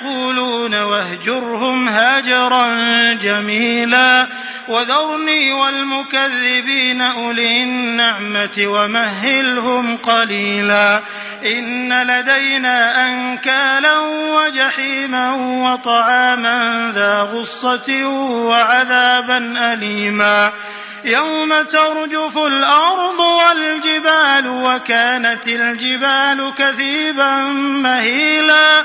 يقولون واهجرهم هاجرا جميلا وذرني والمكذبين أولي النعمة ومهلهم قليلا إن لدينا أنكالا وجحيما وطعاما ذا غصة وعذابا أليما يوم ترجف الأرض والجبال وكانت الجبال كثيبا مهيلا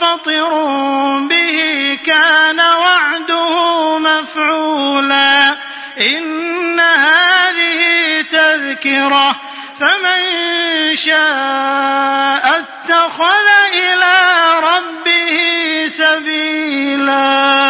منفطر به كان وعده مفعولا. إن هذه تذكرة فمن شاء اتخذ إلى ربه سبيلا.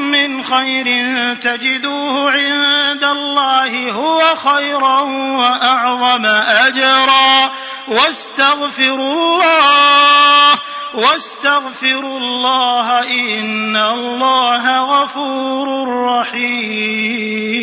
من خير تجدوه عند الله هو خيرا وأعظم أجرا. واستغفروا الله واستغفروا الله إن الله غفور رحيم.